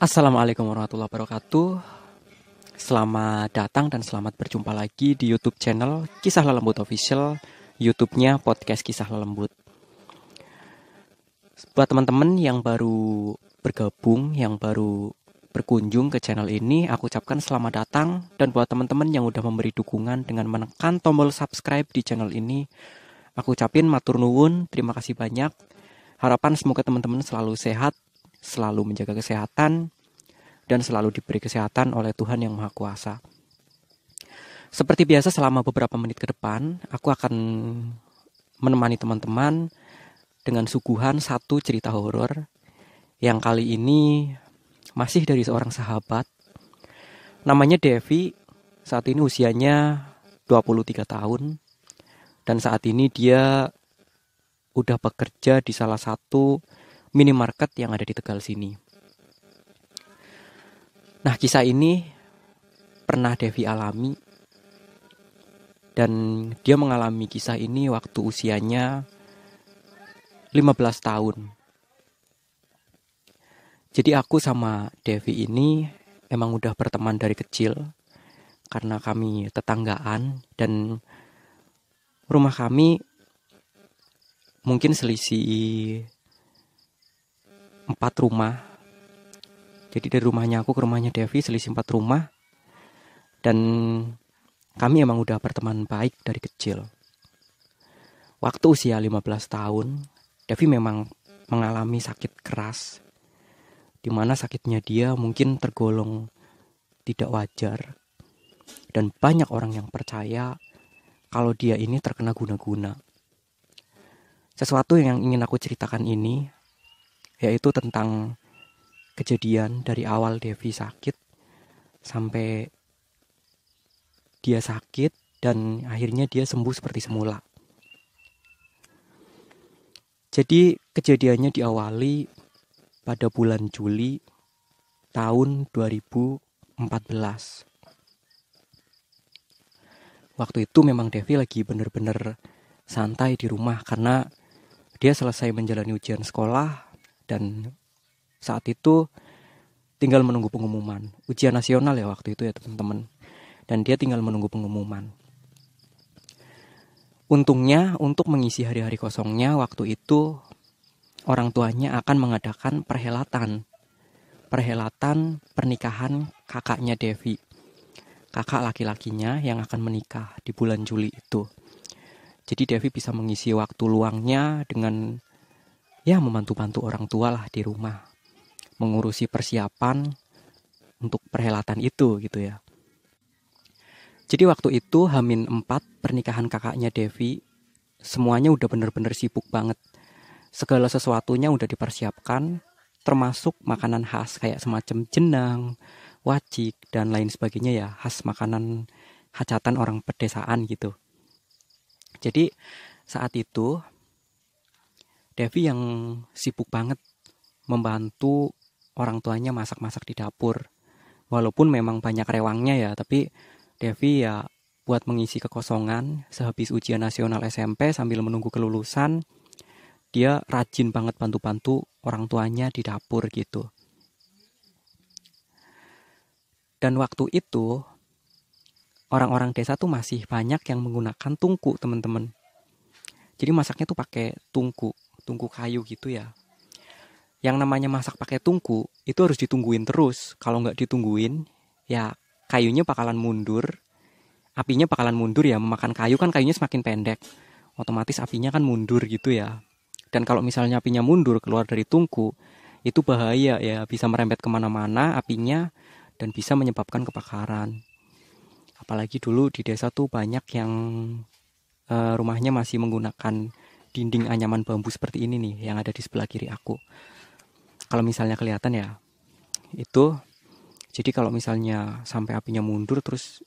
Assalamualaikum warahmatullahi wabarakatuh. Selamat datang dan selamat berjumpa lagi di YouTube channel Kisah Lelembut Official YouTube-nya Podcast Kisah Lelembut. Buat teman-teman yang baru bergabung, yang baru berkunjung ke channel ini Aku ucapkan selamat datang. Dan buat teman-teman yang udah memberi dukungan dengan menekan tombol subscribe di channel ini Aku ucapin matur nuwun, terima kasih banyak. Harapan semoga teman-teman selalu sehat, selalu menjaga kesehatan, dan selalu diberi kesehatan oleh Tuhan Yang Maha Kuasa. Seperti biasa selama beberapa menit ke depan, aku akan menemani teman-teman dengan suguhan satu cerita horor yang kali ini masih dari seorang sahabat. Namanya Devi, saat ini usianya 23 tahun dan saat ini dia udah bekerja di salah satu minimarket yang ada di Tegal sini. Nah, kisah ini pernah Devi alami dan dia mengalami kisah ini waktu usianya 15 tahun. Jadi aku sama Devi ini emang udah berteman dari kecil karena kami tetanggaan dan rumah kami mungkin selisih empat rumah. Jadi dari rumahnya aku ke rumahnya Devi selisih empat rumah. Dan kami emang udah berteman baik dari kecil. Waktu usia 15 tahun, Devi memang mengalami sakit keras. Di mana sakitnya dia mungkin tergolong tidak wajar. Dan banyak orang yang percaya kalau dia ini terkena guna-guna. Sesuatu yang ingin aku ceritakan ini yaitu tentang kejadian dari awal Devi sakit sampai dia sakit dan akhirnya dia sembuh seperti semula. Jadi kejadiannya diawali pada bulan Juli tahun 2014. Waktu itu memang Devi lagi bener-bener santai di rumah karena dia selesai menjalani ujian sekolah dan saat itu tinggal menunggu pengumuman. Ujian nasional ya waktu itu ya teman-teman. Dan dia tinggal menunggu pengumuman. Untungnya untuk mengisi hari-hari kosongnya waktu itu orang tuanya akan mengadakan perhelatan. Perhelatan pernikahan kakaknya Devi. Kakak laki-lakinya yang akan menikah di bulan Juli itu. Jadi Devi bisa mengisi waktu luangnya dengan ya membantu-bantu orang tua lah di rumah. Mengurusi persiapan untuk perhelatan itu gitu ya. Jadi waktu itu Hamin 4 pernikahan kakaknya Devi semuanya udah bener-bener sibuk banget. Segala sesuatunya udah dipersiapkan termasuk makanan khas kayak semacam jenang, wajik dan lain sebagainya ya khas makanan hajatan orang pedesaan gitu. Jadi saat itu Devi yang sibuk banget membantu orang tuanya masak-masak di dapur. Walaupun memang banyak rewangnya ya, tapi Devi ya buat mengisi kekosongan sehabis ujian nasional SMP sambil menunggu kelulusan, dia rajin banget bantu-bantu orang tuanya di dapur gitu. Dan waktu itu orang-orang desa tuh masih banyak yang menggunakan tungku teman-teman jadi masaknya tuh pakai tungku tungku kayu gitu ya. Yang namanya masak pakai tungku itu harus ditungguin terus. Kalau nggak ditungguin ya kayunya bakalan mundur. Apinya bakalan mundur ya memakan kayu kan kayunya semakin pendek. Otomatis apinya kan mundur gitu ya. Dan kalau misalnya apinya mundur keluar dari tungku itu bahaya ya. Bisa merembet ke mana-mana apinya dan bisa menyebabkan kebakaran. Apalagi dulu di desa tuh banyak yang uh, rumahnya masih menggunakan dinding anyaman bambu seperti ini nih yang ada di sebelah kiri aku. Kalau misalnya kelihatan ya itu jadi kalau misalnya sampai apinya mundur terus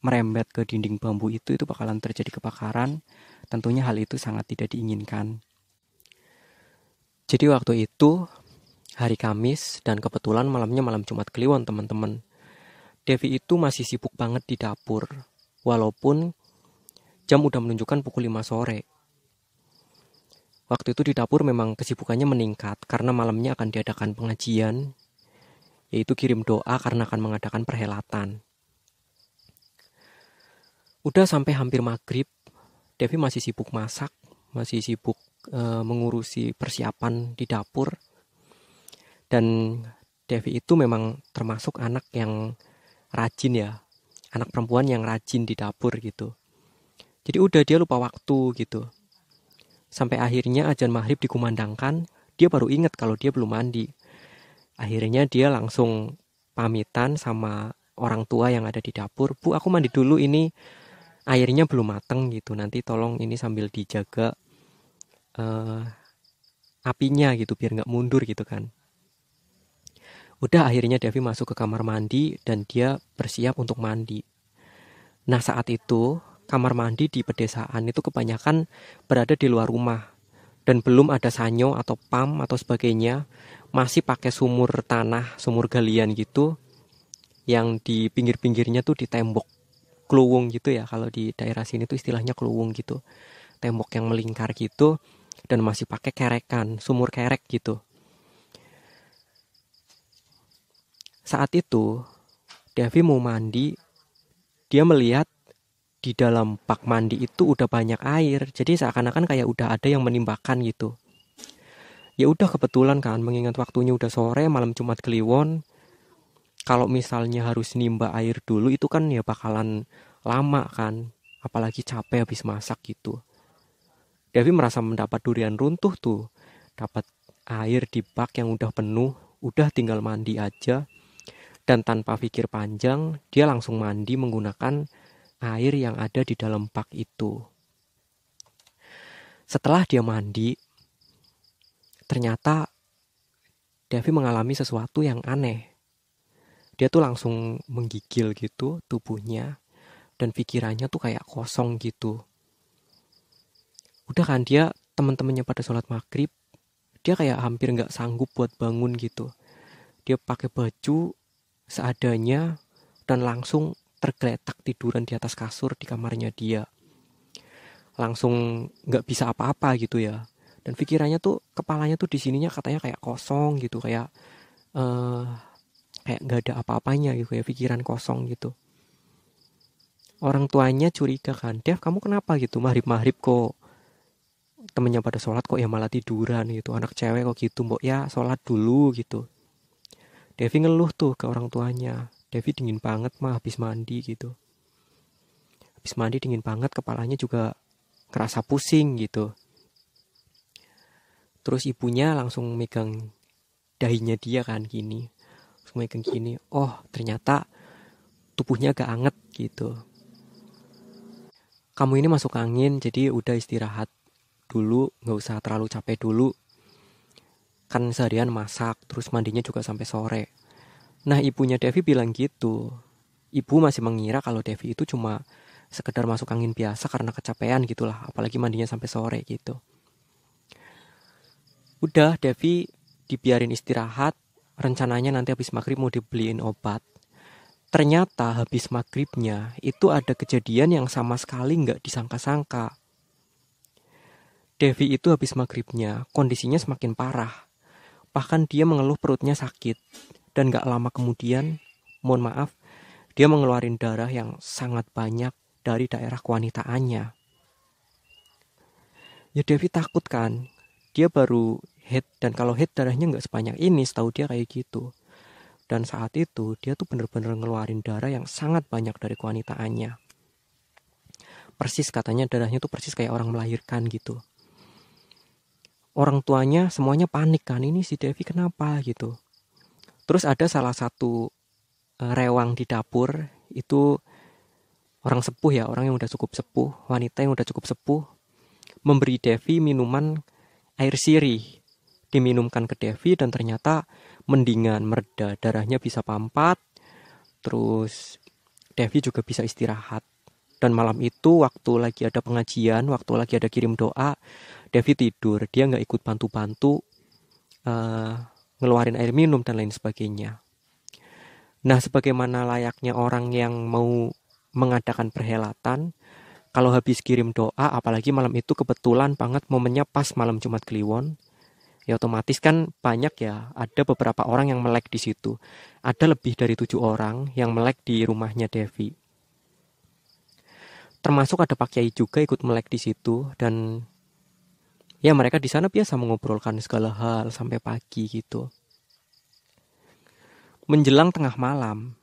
merembet ke dinding bambu itu itu bakalan terjadi kebakaran. Tentunya hal itu sangat tidak diinginkan. Jadi waktu itu hari Kamis dan kebetulan malamnya malam Jumat Kliwon teman-teman. Devi itu masih sibuk banget di dapur, walaupun jam udah menunjukkan pukul 5 sore. Waktu itu di dapur memang kesibukannya meningkat karena malamnya akan diadakan pengajian, yaitu kirim doa karena akan mengadakan perhelatan. Udah sampai hampir maghrib, Devi masih sibuk masak, masih sibuk e, mengurusi persiapan di dapur. Dan Devi itu memang termasuk anak yang rajin ya anak perempuan yang rajin di dapur gitu jadi udah dia lupa waktu gitu. Sampai akhirnya ajan maghrib dikumandangkan dia baru ingat kalau dia belum mandi. Akhirnya dia langsung pamitan sama orang tua yang ada di dapur bu aku mandi dulu ini airnya belum mateng gitu. Nanti tolong ini sambil dijaga uh, apinya gitu biar nggak mundur gitu kan. Udah akhirnya Devi masuk ke kamar mandi dan dia bersiap untuk mandi. Nah saat itu kamar mandi di pedesaan itu kebanyakan berada di luar rumah. Dan belum ada sanyo atau pam atau sebagainya. Masih pakai sumur tanah sumur galian gitu. Yang di pinggir-pinggirnya tuh di tembok kluwung gitu ya. Kalau di daerah sini tuh istilahnya kluwung gitu. Tembok yang melingkar gitu. Dan masih pakai kerekan sumur kerek gitu. Saat itu, Devi mau mandi, dia melihat di dalam bak mandi itu udah banyak air, jadi seakan-akan kayak udah ada yang menimbakan gitu. Ya udah kebetulan kan, mengingat waktunya udah sore, malam Jumat Kliwon, kalau misalnya harus nimba air dulu itu kan ya bakalan lama kan, apalagi capek habis masak gitu. Devi merasa mendapat durian runtuh tuh, dapat air di bak yang udah penuh, udah tinggal mandi aja dan tanpa pikir panjang, dia langsung mandi menggunakan air yang ada di dalam bak itu. Setelah dia mandi, ternyata Devi mengalami sesuatu yang aneh. Dia tuh langsung menggigil gitu tubuhnya dan pikirannya tuh kayak kosong gitu. Udah kan dia teman-temannya pada sholat maghrib, dia kayak hampir nggak sanggup buat bangun gitu. Dia pakai baju seadanya dan langsung tergeletak tiduran di atas kasur di kamarnya dia. Langsung nggak bisa apa-apa gitu ya. Dan pikirannya tuh kepalanya tuh di sininya katanya kayak kosong gitu kayak uh, kayak nggak ada apa-apanya gitu ya pikiran kosong gitu. Orang tuanya curiga kan, Dev kamu kenapa gitu mahrib-mahrib kok temennya pada sholat kok ya malah tiduran gitu anak cewek kok gitu mbok ya sholat dulu gitu Devi ngeluh tuh ke orang tuanya. Devi dingin banget mah habis mandi gitu. Habis mandi dingin banget, kepalanya juga kerasa pusing gitu. Terus ibunya langsung megang dahinya dia kan gini. Langsung megang gini. Oh ternyata tubuhnya agak anget gitu. Kamu ini masuk angin jadi udah istirahat dulu, nggak usah terlalu capek dulu kan seharian masak terus mandinya juga sampai sore nah ibunya Devi bilang gitu. Ibu masih mengira kalau Devi itu cuma sekedar masuk angin biasa karena kecapean gitulah apalagi mandinya sampai sore gitu. Udah Devi dibiarin istirahat rencananya nanti habis maghrib mau dibeliin obat. Ternyata habis maghribnya itu ada kejadian yang sama sekali nggak disangka-sangka. Devi itu habis maghribnya kondisinya semakin parah. Bahkan dia mengeluh perutnya sakit. Dan gak lama kemudian, mohon maaf, dia mengeluarkan darah yang sangat banyak dari daerah kewanitaannya. Ya Devi takut kan, dia baru head dan kalau head darahnya nggak sebanyak ini, setahu dia kayak gitu. Dan saat itu dia tuh bener-bener ngeluarin darah yang sangat banyak dari kewanitaannya. Persis katanya darahnya tuh persis kayak orang melahirkan gitu orang tuanya semuanya panik kan ini si Devi kenapa gitu terus ada salah satu uh, rewang di dapur itu orang sepuh ya orang yang udah cukup sepuh wanita yang udah cukup sepuh memberi Devi minuman air sirih. Diminumkan ke Devi dan ternyata mendingan mereda darahnya bisa pampat terus Devi juga bisa istirahat. Dan malam itu waktu lagi ada pengajian waktu lagi ada kirim doa Devi tidur dia nggak ikut bantu-bantu uh, ngeluarin air minum dan lain sebagainya. Nah sebagaimana layaknya orang yang mau mengadakan perhelatan kalau habis kirim doa apalagi malam itu kebetulan banget momennya pas malam Jumat Kliwon ya otomatis kan banyak ya ada beberapa orang yang melek di situ. Ada lebih dari tujuh orang yang melek di rumahnya Devi. Termasuk ada Pak Kiai juga ikut melek di situ dan ya mereka di sana biasa mengobrolkan segala hal sampai pagi gitu. Menjelang tengah malam,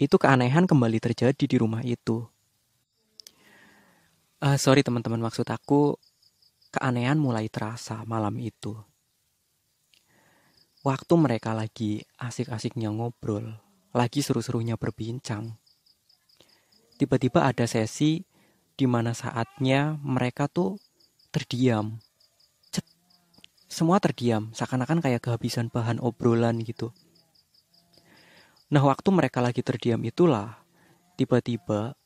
itu keanehan kembali terjadi di rumah itu. Uh, sorry teman-teman, maksud aku keanehan mulai terasa malam itu. Waktu mereka lagi asik-asiknya ngobrol, lagi seru-serunya berbincang. Tiba-tiba ada sesi di mana saatnya mereka tuh terdiam. Cet. Semua terdiam, seakan-akan kayak kehabisan bahan obrolan gitu. Nah, waktu mereka lagi terdiam itulah tiba-tiba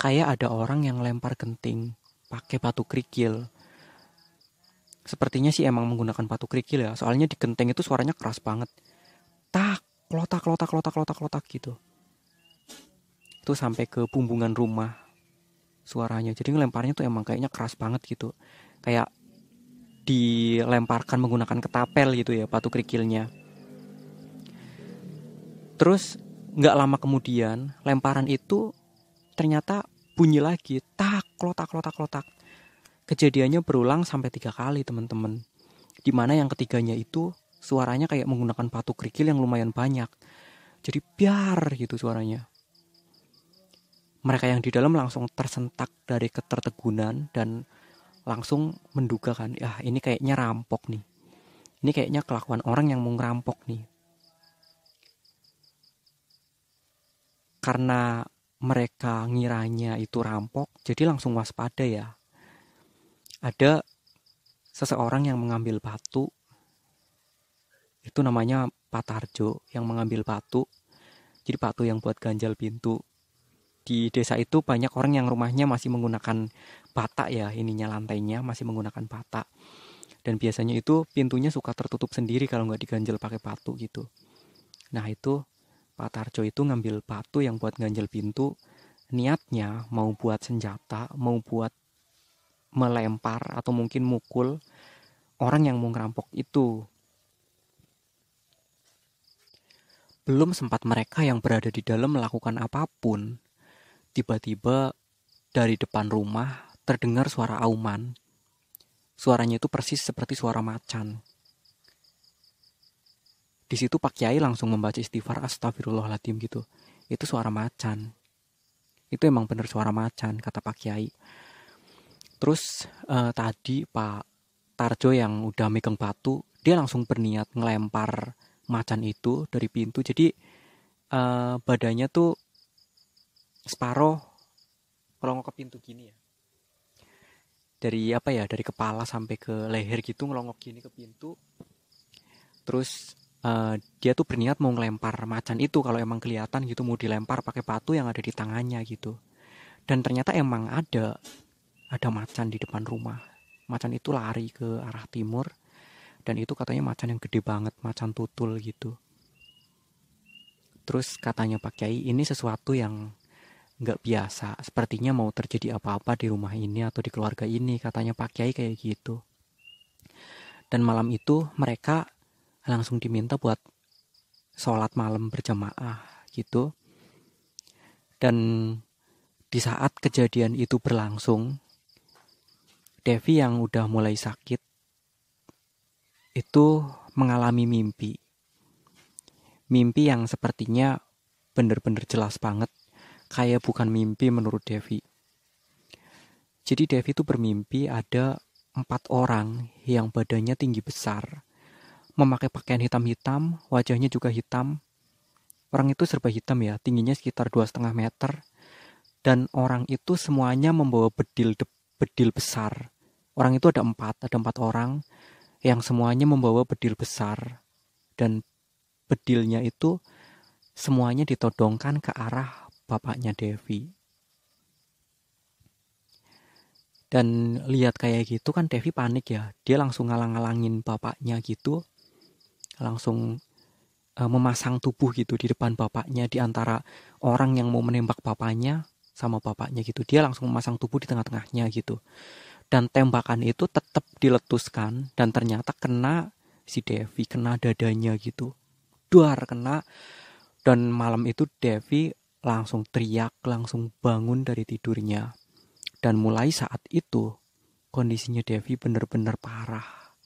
kayak ada orang yang lempar genting pakai batu kerikil. Sepertinya sih emang menggunakan batu kerikil ya, soalnya di genteng itu suaranya keras banget. Tak, klotak, klotak, klotak, klotak, klotak gitu. Itu sampai ke bumbungan rumah suaranya. Jadi ngelemparnya tuh emang kayaknya keras banget gitu kayak dilemparkan menggunakan ketapel gitu ya batu kerikilnya. Terus nggak lama kemudian lemparan itu ternyata bunyi lagi tak klotak klotak klotak. Kejadiannya berulang sampai tiga kali teman-teman. Di mana yang ketiganya itu suaranya kayak menggunakan batu kerikil yang lumayan banyak. Jadi biar gitu suaranya. Mereka yang di dalam langsung tersentak dari ketertegunan dan langsung menduga kan ya ini kayaknya rampok nih. Ini kayaknya kelakuan orang yang mau ngerampok nih. Karena mereka ngiranya itu rampok jadi langsung waspada ya. Ada seseorang yang mengambil batu. Itu namanya Patarjo yang mengambil batu. Jadi batu yang buat ganjal pintu. Di desa itu banyak orang yang rumahnya masih menggunakan bata ya ininya lantainya masih menggunakan bata dan biasanya itu pintunya suka tertutup sendiri kalau nggak diganjel pakai batu gitu. Nah itu Pak Tarjo itu ngambil batu yang buat ganjel pintu. Niatnya mau buat senjata mau buat melempar atau mungkin mukul orang yang mau ngerampok itu. Belum sempat mereka yang berada di dalam melakukan apa pun. Tiba-tiba dari depan rumah terdengar suara auman. Suaranya itu persis seperti suara macan. Di situ Pak Kiai langsung membaca istighfar astagfirullahaladzim gitu. Itu suara macan. Itu emang bener suara macan kata Pak Kiai. Terus eh, tadi Pak Tarjo yang udah megang batu, dia langsung berniat ngelempar macan itu dari pintu. Jadi eh, badannya tuh separoh ngelongok ke pintu gini ya dari apa ya dari kepala sampai ke leher gitu ngelongok gini ke pintu. Terus uh, dia tuh berniat mau ngelempar macan itu kalau emang kelihatan gitu mau dilempar pakai batu yang ada di tangannya gitu. Dan ternyata emang ada ada macan di depan rumah. Macan itu lari ke arah timur dan itu katanya macan yang gede banget macan tutul gitu. Terus katanya Pak Kiai ini sesuatu yang nggak biasa. Sepertinya mau terjadi apa-apa di rumah ini atau di keluarga ini, katanya Pak Kiai kayak gitu. Dan malam itu mereka langsung diminta buat sholat malam berjamaah gitu. Dan di saat kejadian itu berlangsung, Devi yang udah mulai sakit itu mengalami mimpi. Mimpi yang sepertinya bener-bener jelas banget, kayak bukan mimpi menurut Devi. Jadi Devi itu bermimpi ada empat orang yang badannya tinggi besar, memakai pakaian hitam-hitam, wajahnya juga hitam. Orang itu serba hitam ya, tingginya sekitar dua setengah meter, dan orang itu semuanya membawa bedil bedil besar. Orang itu ada empat, ada empat orang yang semuanya membawa bedil besar dan bedilnya itu semuanya ditodongkan ke arah bapaknya Devi. Dan lihat kayak gitu kan Devi panik ya. Dia langsung ngalang-ngalangin bapaknya gitu. Langsung uh, memasang tubuh gitu di depan bapaknya di antara orang yang mau menembak bapaknya sama bapaknya gitu. Dia langsung memasang tubuh di tengah-tengahnya gitu. Dan tembakan itu tetap diletuskan dan ternyata kena si Devi, kena dadanya gitu. Duar kena dan malam itu Devi langsung teriak, langsung bangun dari tidurnya. Dan mulai saat itu, kondisinya Devi benar-benar parah.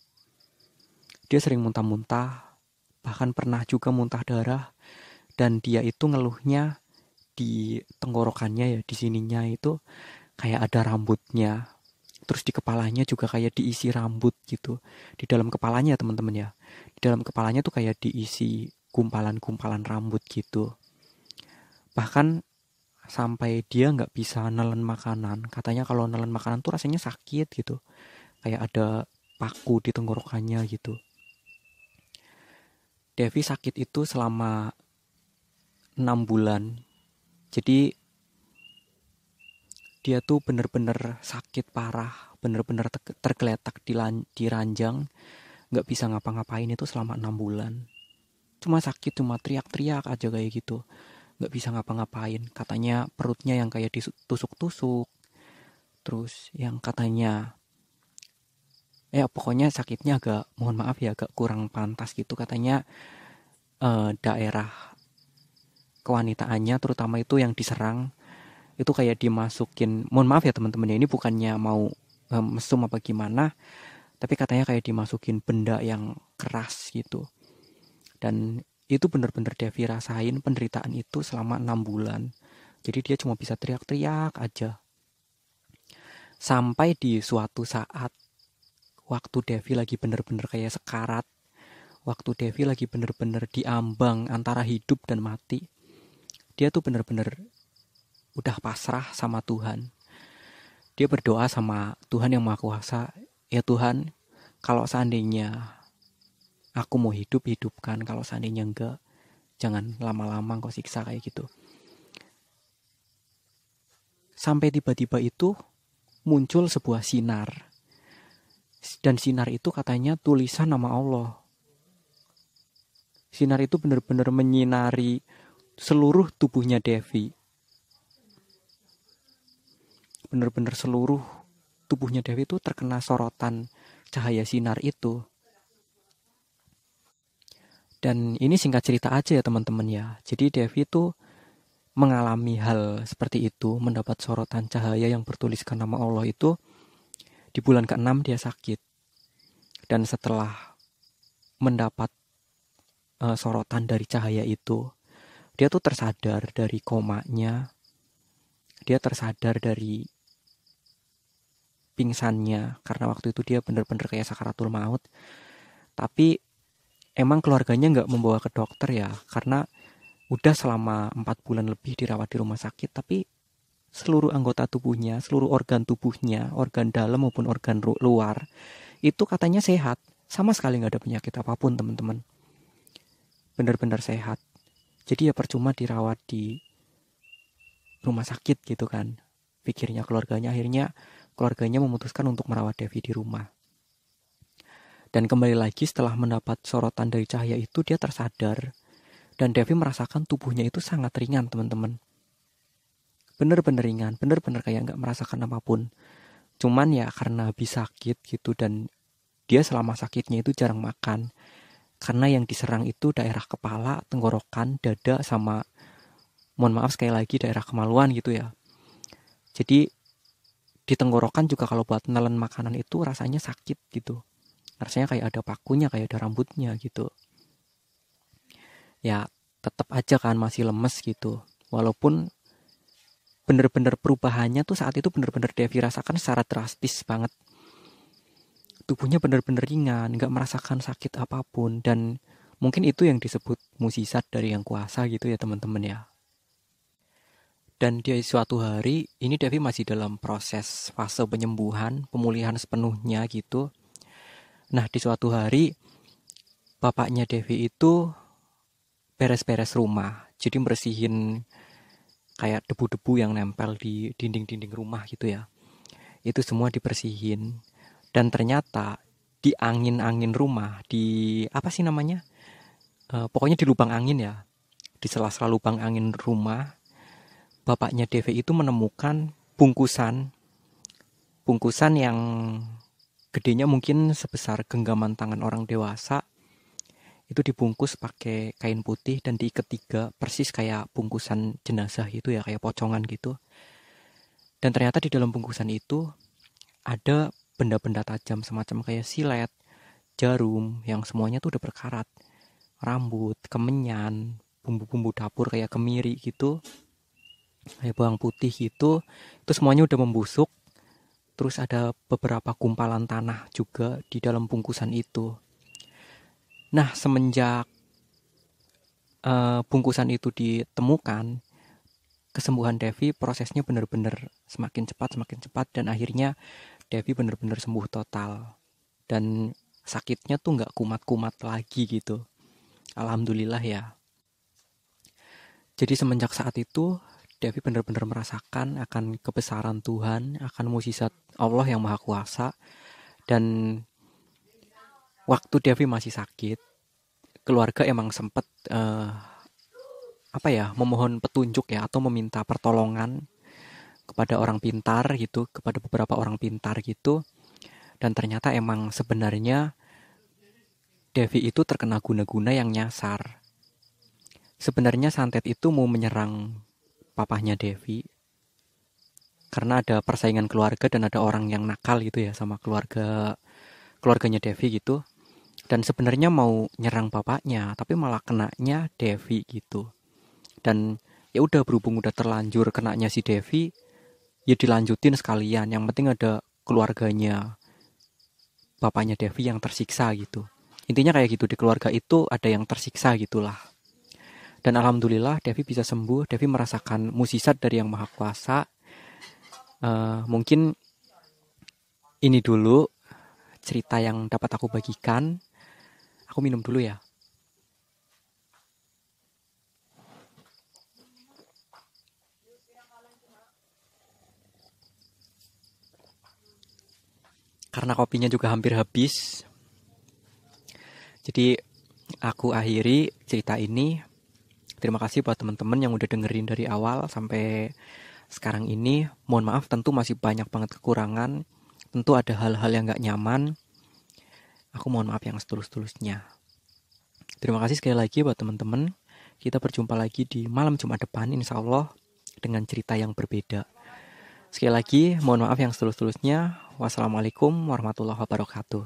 Dia sering muntah-muntah, bahkan pernah juga muntah darah, dan dia itu ngeluhnya di tenggorokannya ya, di sininya itu kayak ada rambutnya. Terus di kepalanya juga kayak diisi rambut gitu. Di dalam kepalanya teman-teman ya. Di dalam kepalanya tuh kayak diisi gumpalan-gumpalan rambut gitu. Bahkan sampai dia nggak bisa nelen makanan katanya kalau nelen makanan tuh rasanya sakit gitu. Kayak ada paku di tenggorokannya gitu. Devi sakit itu selama enam bulan. Jadi dia tuh bener-bener sakit parah bener-bener tergeletak di, di ranjang. Nggak bisa ngapa-ngapain itu selama enam bulan. Cuma sakit cuma teriak-teriak aja kayak gitu nggak bisa ngapa-ngapain. Katanya perutnya yang kayak ditusuk-tusuk terus yang katanya ya pokoknya sakitnya agak mohon maaf ya agak kurang pantas gitu. Katanya eh, daerah kewanitaannya terutama itu yang diserang itu kayak dimasukin mohon maaf ya teman-teman ya ini bukannya mau eh, mesum apa gimana tapi katanya kayak dimasukin benda yang keras gitu. Dan itu benar-benar Devi rasain penderitaan itu selama enam bulan. Jadi dia cuma bisa teriak-teriak aja. Sampai di suatu saat waktu Devi lagi bener-bener kayak sekarat waktu Devi lagi bener-bener diambang antara hidup dan mati dia tuh bener-bener udah pasrah sama Tuhan. Dia berdoa sama Tuhan yang Maha Kuasa ya Tuhan kalau seandainya aku mau hidup hidupkan kalau seandainya enggak. Jangan lama-lama kau siksa kayak gitu. Sampai tiba-tiba itu muncul sebuah sinar. Dan sinar itu katanya tulisan nama Allah. Sinar itu benar-benar menyinari seluruh tubuhnya Devi. Benar-benar seluruh tubuhnya Devi itu terkena sorotan cahaya sinar itu dan ini singkat cerita aja ya teman-teman ya. Jadi Devi itu mengalami hal seperti itu, mendapat sorotan cahaya yang bertuliskan nama Allah itu di bulan ke-6 dia sakit. Dan setelah mendapat uh, sorotan dari cahaya itu, dia tuh tersadar dari komanya. Dia tersadar dari pingsannya karena waktu itu dia bener-bener kayak sakaratul maut. Tapi emang keluarganya nggak membawa ke dokter ya karena udah selama empat bulan lebih dirawat di rumah sakit tapi seluruh anggota tubuhnya seluruh organ tubuhnya organ dalam maupun organ luar itu katanya sehat. Sama sekali nggak ada penyakit apa pun teman-teman. Benar-benar sehat. Jadi ya percuma dirawat di rumah sakit gitu kan pikirnya keluarganya. Akhirnya keluarganya memutuskan untuk merawat Devi di rumah dan kembali lagi setelah mendapat sorotan dari cahaya itu dia tersadar. Dan Devi merasakan tubuhnya itu sangat ringan teman-teman. Bener-bener ringan, bener-bener kayak nggak merasakan apa pun. Cuman ya karena habis sakit gitu dan dia selama sakitnya itu jarang makan. Karena yang diserang itu daerah kepala, tenggorokan, dada, sama mohon maaf sekali lagi daerah kemaluan gitu ya jadi di tenggorokan juga kalau buat nelen makanan itu rasanya sakit gitu rasanya kayak ada pakunya kayak ada rambutnya gitu. Ya tetap aja kan masih lemes gitu. Walaupun bener-bener perubahannya tuh saat itu bener-bener Devi rasakan secara drastis banget. Tubuhnya bener-bener ringan nggak merasakan sakit apa pun dan mungkin itu yang disebut musisat dari yang kuasa gitu ya teman-teman ya. Dan di suatu hari ini Devi masih dalam proses fase penyembuhan pemulihan sepenuhnya gitu nah di suatu hari bapaknya Devi itu beres-beres rumah. Jadi bersihin kayak debu-debu yang nempel di dinding-dinding rumah gitu ya. Itu semua dibersihin. Dan ternyata di angin-angin rumah di apa sih namanya? E, pokoknya di lubang angin ya. Di sela-sela lubang angin rumah bapaknya Devi itu menemukan bungkusan. Bungkusan yang gedenya mungkin sebesar genggaman tangan orang dewasa itu dibungkus pakai kain putih dan diikat tiga persis kayak bungkusan jenazah itu ya kayak pocongan gitu dan ternyata di dalam bungkusan itu ada benda-benda tajam semacam kayak silet, jarum yang semuanya tuh udah berkarat. Rambut, kemenyan, bumbu-bumbu dapur kayak kemiri gitu. Kayak bawang putih gitu. Itu semuanya udah membusuk. Terus ada beberapa kumpalan tanah juga di dalam bungkusan itu. Nah, semenjak uh, bungkusan itu ditemukan, kesembuhan Devi prosesnya benar-benar semakin cepat, semakin cepat dan akhirnya Devi bener-bener sembuh total. Dan sakitnya tuh nggak kumat-kumat lagi gitu. Alhamdulillah ya. Jadi semenjak saat itu Devi benar-benar merasakan akan kebesaran Tuhan akan musisat Allah yang maha kuasa dan waktu Devi masih sakit keluarga emang sempet uh, apa ya memohon petunjuk ya atau meminta pertolongan kepada orang pintar gitu, kepada beberapa orang pintar gitu. Dan ternyata emang sebenarnya Devi itu terkena guna-guna yang nyasar. Sebenarnya santet itu mau menyerang papahnya Devi karena ada persaingan keluarga dan ada orang yang nakal gitu ya sama keluarga keluarganya Devi gitu. Dan sebenarnya mau nyerang bapaknya, tapi malah kenanya Devi gitu. Dan ya udah berhubung udah terlanjur kenanya si Devi, ya dilanjutin sekalian yang penting ada keluarganya bapaknya Devi yang tersiksa gitu intinya kayak gitu di keluarga itu ada yang tersiksa gitulah dan alhamdulillah Devi bisa sembuh Devi merasakan musisat dari yang maha kuasa uh, mungkin ini dulu cerita yang dapat aku bagikan aku minum dulu ya karena kopinya juga hampir habis. Jadi aku akhiri cerita ini. Terima kasih buat teman-teman yang udah dengerin dari awal sampai sekarang ini. Mohon maaf tentu masih banyak banget kekurangan. Tentu ada hal-hal yang gak nyaman. Aku mohon maaf yang setulus-tulusnya. Terima kasih sekali lagi buat teman-teman. Kita berjumpa lagi di malam Jumat depan insya Allah dengan cerita yang berbeda. Sekali lagi, mohon maaf yang setulus-tulusnya. Wassalamualaikum warahmatullahi wabarakatuh.